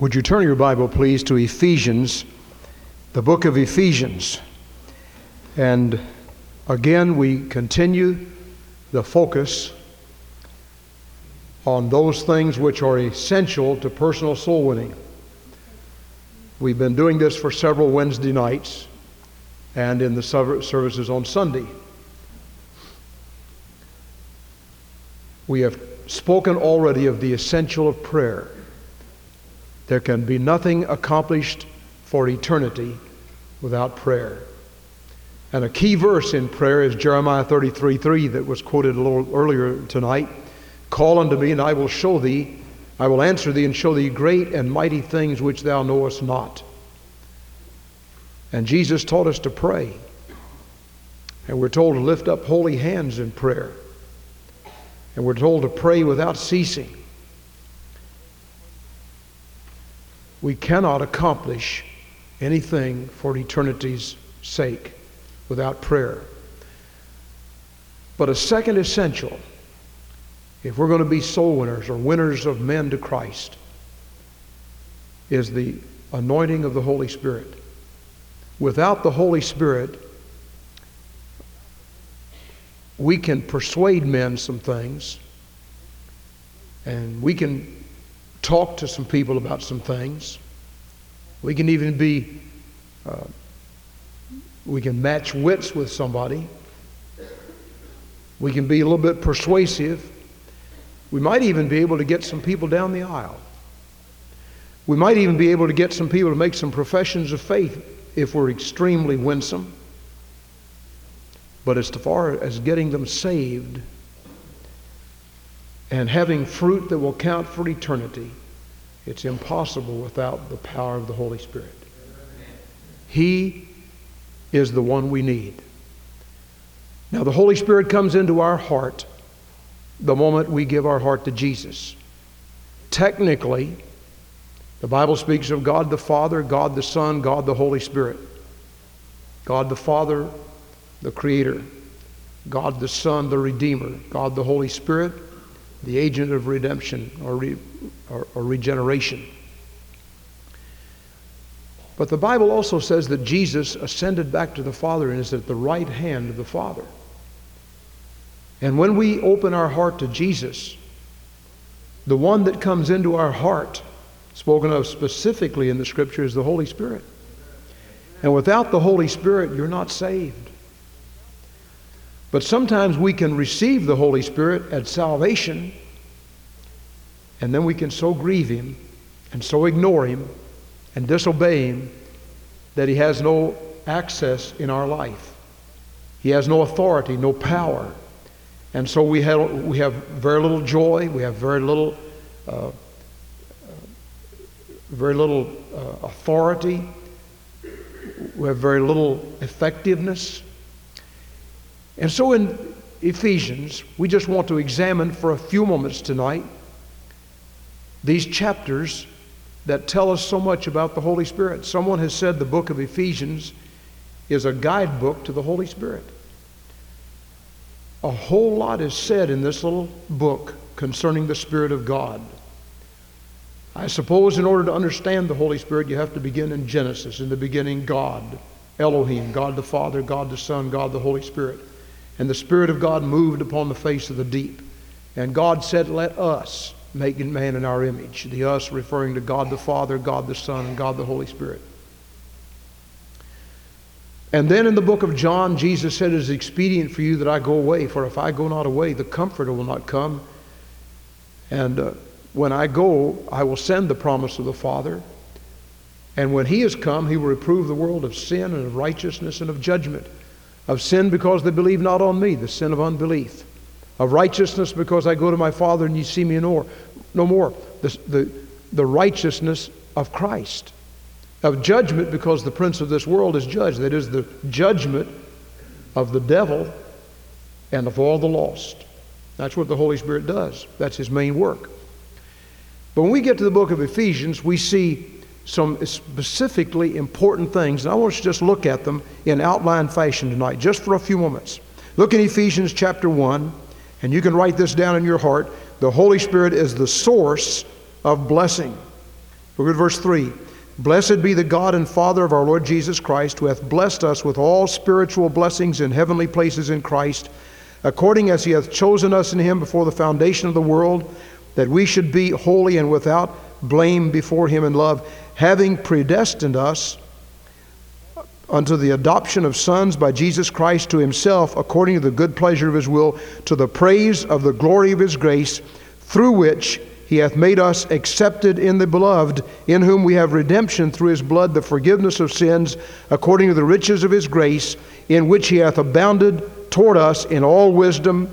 Would you turn your Bible, please, to Ephesians, the book of Ephesians? And again, we continue the focus on those things which are essential to personal soul winning. We've been doing this for several Wednesday nights and in the services on Sunday. We have spoken already of the essential of prayer. There can be nothing accomplished for eternity without prayer. And a key verse in prayer is Jeremiah 33 3 that was quoted a little earlier tonight. Call unto me, and I will show thee, I will answer thee, and show thee great and mighty things which thou knowest not. And Jesus taught us to pray. And we're told to lift up holy hands in prayer. And we're told to pray without ceasing. We cannot accomplish anything for eternity's sake without prayer. But a second essential, if we're going to be soul winners or winners of men to Christ, is the anointing of the Holy Spirit. Without the Holy Spirit, we can persuade men some things, and we can talk to some people about some things. We can even be, uh, we can match wits with somebody. We can be a little bit persuasive. We might even be able to get some people down the aisle. We might even be able to get some people to make some professions of faith if we're extremely winsome. But as far as getting them saved, and having fruit that will count for eternity, it's impossible without the power of the Holy Spirit. He is the one we need. Now, the Holy Spirit comes into our heart the moment we give our heart to Jesus. Technically, the Bible speaks of God the Father, God the Son, God the Holy Spirit. God the Father, the Creator. God the Son, the Redeemer. God the Holy Spirit, the agent of redemption or, re, or, or regeneration. But the Bible also says that Jesus ascended back to the Father and is at the right hand of the Father. And when we open our heart to Jesus, the one that comes into our heart, spoken of specifically in the Scripture, is the Holy Spirit. And without the Holy Spirit, you're not saved. But sometimes we can receive the Holy Spirit at salvation, and then we can so grieve Him and so ignore Him and disobey Him that He has no access in our life. He has no authority, no power. And so we have, we have very little joy, we have very little, uh, very little uh, authority, we have very little effectiveness. And so in Ephesians, we just want to examine for a few moments tonight these chapters that tell us so much about the Holy Spirit. Someone has said the book of Ephesians is a guidebook to the Holy Spirit. A whole lot is said in this little book concerning the Spirit of God. I suppose in order to understand the Holy Spirit, you have to begin in Genesis. In the beginning, God, Elohim, God the Father, God the Son, God the Holy Spirit. And the Spirit of God moved upon the face of the deep. And God said, Let us make man in our image. The us referring to God the Father, God the Son, and God the Holy Spirit. And then in the book of John, Jesus said, It is expedient for you that I go away, for if I go not away, the Comforter will not come. And uh, when I go, I will send the promise of the Father. And when he has come, he will reprove the world of sin and of righteousness and of judgment of sin because they believe not on me, the sin of unbelief, of righteousness because I go to my Father and you see me no more, no more. The, the, the righteousness of Christ, of judgment because the prince of this world is judged. That is the judgment of the devil and of all the lost. That's what the Holy Spirit does. That's his main work. But when we get to the book of Ephesians, we see some specifically important things. And I want you to just look at them in outline fashion tonight, just for a few moments. Look in Ephesians chapter 1, and you can write this down in your heart. The Holy Spirit is the source of blessing. Look at verse 3. Blessed be the God and Father of our Lord Jesus Christ, who hath blessed us with all spiritual blessings in heavenly places in Christ, according as he hath chosen us in him before the foundation of the world, that we should be holy and without blame before him in love, having predestined us unto the adoption of sons by Jesus Christ to himself, according to the good pleasure of his will, to the praise of the glory of his grace, through which he hath made us accepted in the beloved, in whom we have redemption through his blood, the forgiveness of sins, according to the riches of his grace, in which he hath abounded toward us in all wisdom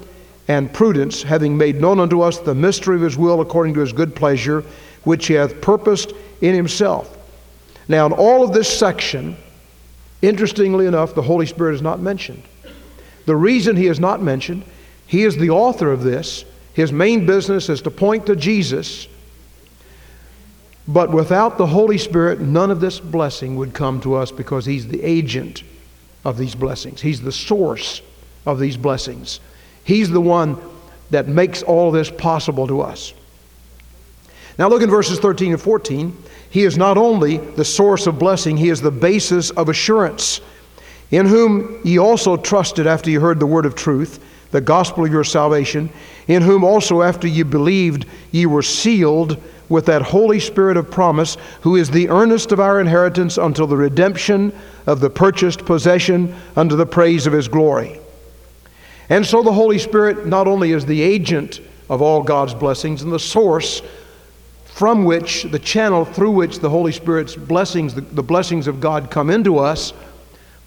and prudence, having made known unto us the mystery of his will, according to his good pleasure, which he hath purposed in himself. Now, in all of this section, interestingly enough, the Holy Spirit is not mentioned. The reason he is not mentioned, he is the author of this his main business is to point to Jesus. But without the Holy Spirit, none of this blessing would come to us because He's the agent of these blessings. He's the source of these blessings. He's the one that makes all this possible to us. Now, look in verses 13 and 14. He is not only the source of blessing, He is the basis of assurance, in whom ye also trusted after you heard the word of truth the gospel of your salvation, in whom also after ye believed ye were sealed with that Holy Spirit of promise, who is the earnest of our inheritance until the redemption of the purchased possession unto the praise of his glory. And so the Holy Spirit not only is the agent of all God's blessings and the source from which, the channel through which the Holy Spirit's blessings, the, the blessings of God come into us,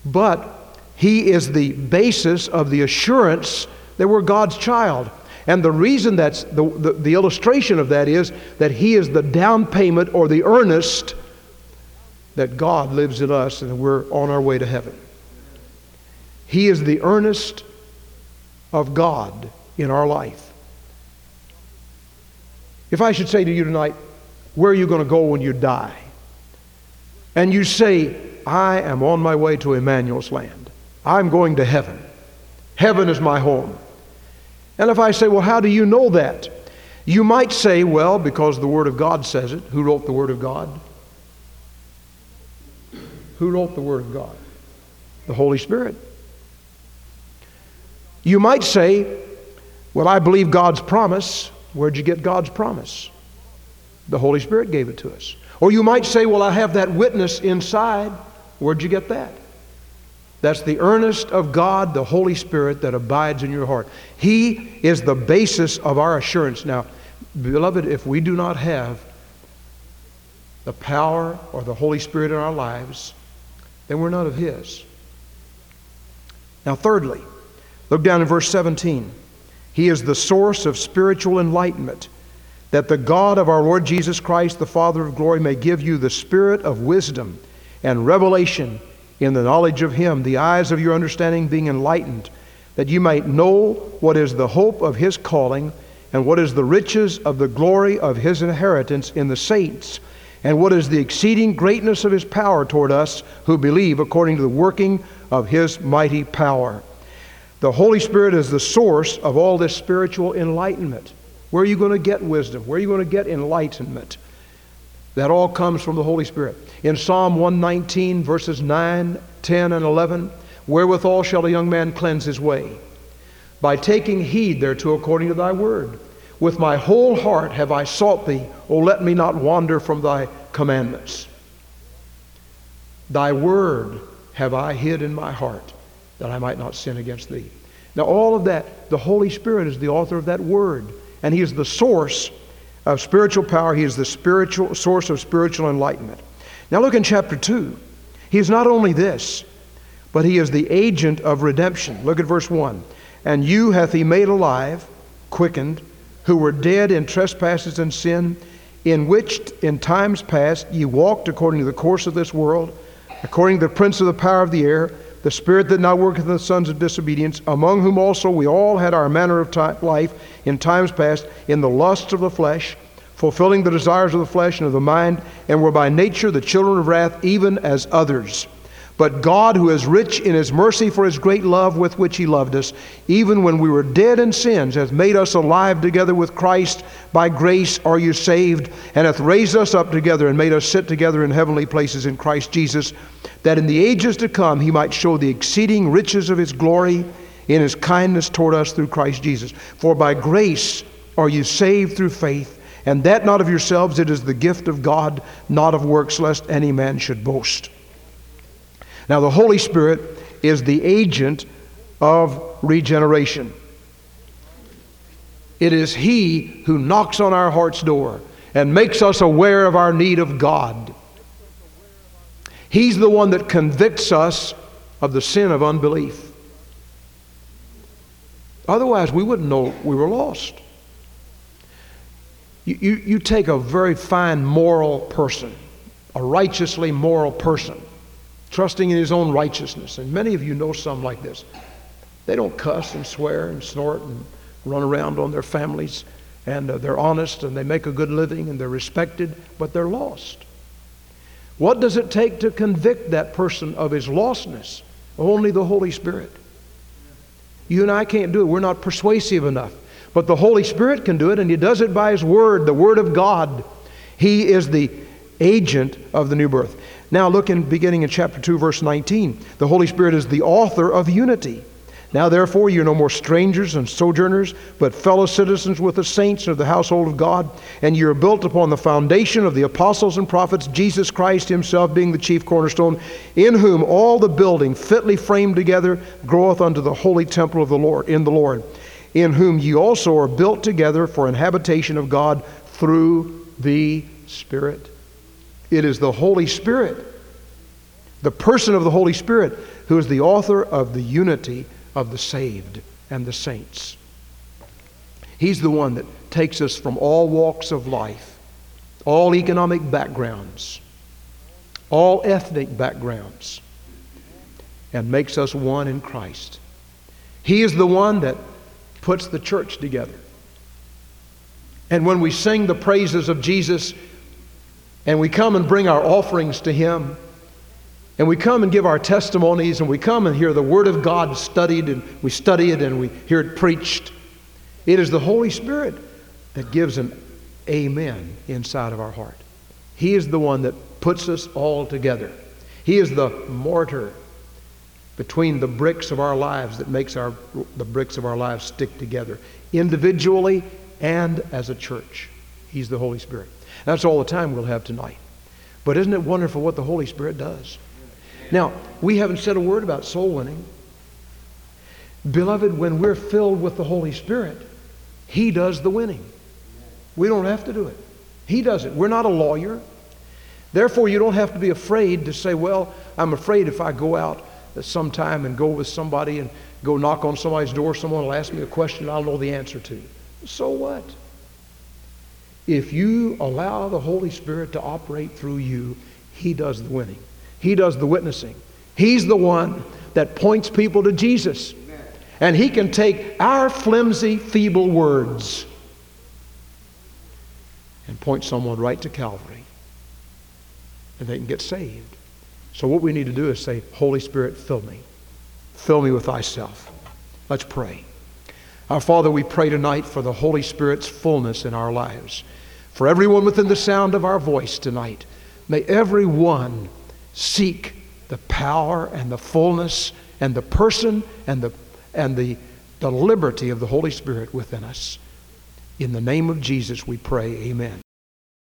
but he is the basis of the assurance that we're God's child. And the reason that's the, the, the, illustration of that is that He is the down payment or the earnest that God lives in us and we're on our way to heaven. He is the earnest of God in our life. If I should say to you tonight, where are you going to go when you die? And you say, I am on my way to Emmanuel's land. I'm going to heaven. Heaven is my home. And if I say, well, how do you know that? You might say, well, because the Word of God says it. Who wrote the Word of God? Who wrote the Word of God? The Holy Spirit. You might say, well, I believe God's promise. Where'd you get God's promise? The Holy Spirit gave it to us. Or you might say, well, I have that witness inside. Where'd you get that? That's the earnest of God, the Holy Spirit that abides in your heart. He is the basis of our assurance. Now, beloved, if we do not have the power or the Holy Spirit in our lives, then we're not of His. Now, thirdly, look down in verse 17. He is the source of spiritual enlightenment, that the God of our Lord Jesus Christ, the Father of glory, may give you the spirit of wisdom and revelation in the knowledge of Him, the eyes of your understanding being enlightened, that you might know what is the hope of His calling, and what is the riches of the glory of His inheritance in the saints, and what is the exceeding greatness of His power toward us who believe according to the working of His mighty power. The Holy Spirit is the source of all this spiritual enlightenment. Where are you going to get wisdom? Where are you going to get enlightenment? That all comes from the Holy Spirit. In Psalm 119, verses 9, 10, and 11, wherewithal shall a young man cleanse his way? By taking heed thereto according to thy word. With my whole heart have I sought thee. O let me not wander from thy commandments. Thy word have I hid in my heart that I might not sin against thee. Now, all of that, the Holy Spirit is the author of that word, and He is the source of spiritual power. He is the spiritual source of spiritual enlightenment. Now look in chapter 2. He is not only this, but he is the agent of redemption. Look at verse 1. And you hath he made alive, quickened, who were dead in trespasses and sin, in which in times past ye walked according to the course of this world, according to the prince of the power of the air, the spirit that now worketh in the sons of disobedience, among whom also we all had our manner of life in times past, in the lusts of the flesh, fulfilling the desires of the flesh and of the mind, and were by nature the children of wrath, even as others. But God, who is rich in his mercy for his great love with which he loved us, even when we were dead in sins, hath made us alive together with Christ. By grace are you saved, and hath raised us up together and made us sit together in heavenly places in Christ Jesus, that in the ages to come he might show the exceeding riches of his glory in his kindness toward us through Christ Jesus. For by grace are you saved through faith, and that not of yourselves, it is the gift of God, not of works, lest any man should boast. Now, the Holy Spirit is the agent of regeneration. It is He who knocks on our heart's door and makes us aware of our need of God. He's the one that convicts us of the sin of unbelief. Otherwise, we wouldn't know we were lost. You, you, you take a very fine moral person, a righteously moral person, trusting in his own righteousness. And many of you know some like this. They don't cuss and swear and snort and run around on their families, and uh, they're honest and they make a good living and they're respected, but they're lost. What does it take to convict that person of his lostness? Only the Holy Spirit. You and I can't do it. We're not persuasive enough. But the Holy Spirit can do it, and He does it by His Word, the Word of God. He is the agent of the new birth. Now, look in beginning in chapter 2, verse 19. The Holy Spirit is the author of unity. Now, therefore, you're no more strangers and sojourners, but fellow citizens with the saints of the household of God, and you're built upon the foundation of the apostles and prophets, Jesus Christ Himself being the chief cornerstone, in whom all the building fitly framed together groweth unto the holy temple of the Lord, in the Lord, in whom ye also are built together for an habitation of God through the Spirit. It is the Holy Spirit, the person of the Holy Spirit, who is the author of the unity of the saved and the saints. He's the one that takes us from all walks of life, all economic backgrounds, all ethnic backgrounds, and makes us one in Christ. He is the one that puts the church together. And when we sing the praises of Jesus, and we come and bring our offerings to Him, and we come and give our testimonies, and we come and hear the Word of God studied, and we study it and we hear it preached. It is the Holy Spirit that gives an amen inside of our heart. He is the one that puts us all together. He is the mortar between the bricks of our lives that makes our, the bricks of our lives stick together, individually and as a church. He's the Holy Spirit. That's all the time we'll have tonight. But isn't it wonderful what the Holy Spirit does? Now, we haven't said a word about soul winning. Beloved, when we're filled with the Holy Spirit, He does the winning. We don't have to do it. He does it. We're not a lawyer. Therefore, you don't have to be afraid to say, Well, I'm afraid if I go out sometime and go with somebody and go knock on somebody's door, someone will ask me a question I'll know the answer to. So what? If you allow the Holy Spirit to operate through you, He does the winning. He does the witnessing. He's the one that points people to Jesus. And He can take our flimsy, feeble words and point someone right to Calvary. And they can get saved. So, what we need to do is say, Holy Spirit, fill me. Fill me with thyself. Let's pray. Our Father, we pray tonight for the Holy Spirit's fullness in our lives. For everyone within the sound of our voice tonight, may everyone seek the power and the fullness and the person and the, and the, the liberty of the Holy Spirit within us. In the name of Jesus, we pray, Amen.